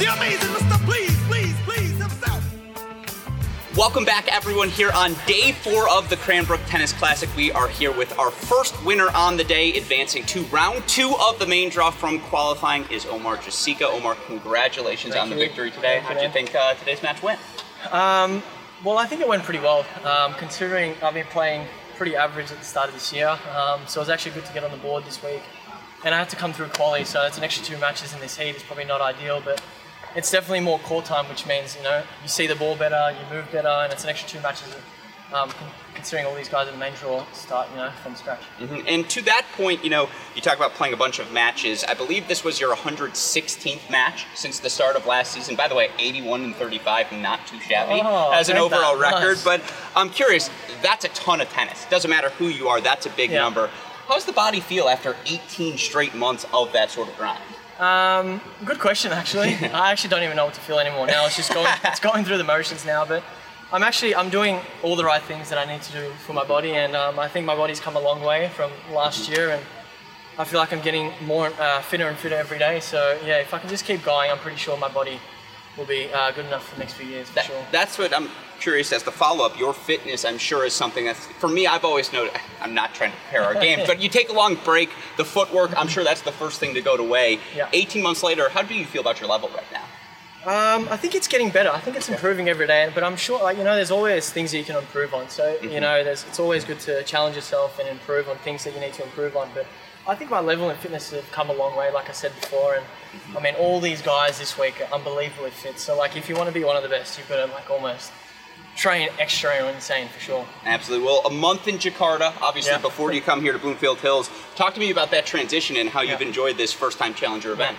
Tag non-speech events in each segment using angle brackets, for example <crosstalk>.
The amazing Mr. Please, please, please himself. Welcome back, everyone, here on day four of the Cranbrook Tennis Classic. We are here with our first winner on the day, advancing to round two of the main draw from qualifying is Omar Jasika. Omar, congratulations Thank on the victory today. How you, did you think uh, today's match went? Um, well, I think it went pretty well, um, considering I've been playing pretty average at the start of this year. Um, so it was actually good to get on the board this week. And I had to come through quali, so it's an extra two matches in this heat. It's probably not ideal, but it's definitely more court time, which means you know you see the ball better, you move better, and it's an extra two matches. Um, considering all these guys in the main draw start, you know, from scratch. Mhm. And to that point, you know, you talk about playing a bunch of matches. I believe this was your 116th match since the start of last season. By the way, 81 and 35, not too shabby Oh, as an take that. overall record. Nice. But I'm curious, that's a ton of tennis. Doesn't matter who you are, that's a big Yeah. number. How's the body feel after 18 straight months of that sort of grind? Um, good question, actually. <laughs> I actually don't even know what to feel anymore now. It's just going, it's going through the motions now. But I'm actually, I'm doing all the right things that I need to do for my body, and um, I think my body's come a long way from last year, and I feel like I'm getting more uh, fitter and fitter every day. So yeah, if I can just keep going, I'm pretty sure my body will be uh, good enough for the next few years for That, sure. That's what I'm curious as the follow up. Your fitness, I'm sure, is something that's for me. I've always noted. <laughs> I'm not trying to compare our games, <laughs> but you take a long break, the footwork. I'm sure that's the first thing to go to way. Yeah. 18 months later, how do you feel about your level right now? Um, I think it's getting better. I think it's improving every day. But I'm sure, like you know, there's always things that you can improve on. So you know, there's it's always good to challenge yourself and improve on things that you need to improve on. But I think my level in fitness have come a long way, like I said before. And I mean, all these guys this week are unbelievably fit. So like, if you want to be one of the best, you've got to like almost train extra and insane for sure. Absolutely. Well, a month in Jakarta, obviously, Yeah. before you come here to Bloomfield Hills. Talk to me about that transition and how you've enjoyed this first time challenger event.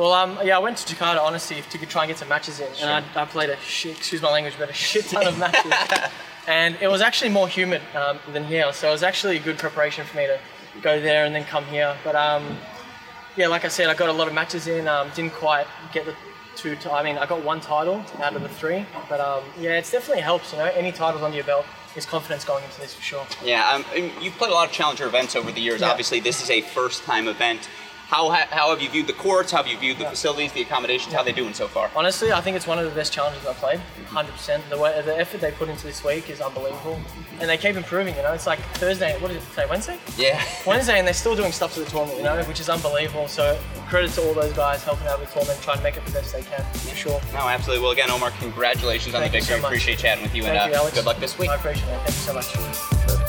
Well, um, yeah, I went to Jakarta honestly to try and get some matches in, and I, I played a shit, excuse my language, but a shit ton of matches. <laughs> and it was actually more humid um, than here, so it was actually a good preparation for me to go there and then come here. But um, yeah, like I said, I got a lot of matches in. Um, didn't quite get the two. T- I mean, I got one title out of the three, but um, yeah, it's definitely helps. You know, any titles under your belt is confidence going into this for sure. Yeah, um, you've played a lot of challenger events over the years. Yeah. Obviously, this is a first time event. How, ha- how have you viewed the courts? How have you viewed the facilities, the accommodations? How are they doing so far? Honestly, I think it's one of the best challenges I've played. 100%. The way, the effort they put into this week is unbelievable, and they keep improving. You know, it's like Thursday. What did it say? Wednesday? Yeah. Wednesday, and they're still doing stuff to the tournament. You know, which is unbelievable. So credit to all those guys helping out with the tournament, trying to make it the best they can. For sure. No, absolutely. Well, again, Omar, congratulations on the so victory. much. Appreciate chatting with you, Thank and you, uh, Alex. good luck this week. I appreciate it. Thank you so much.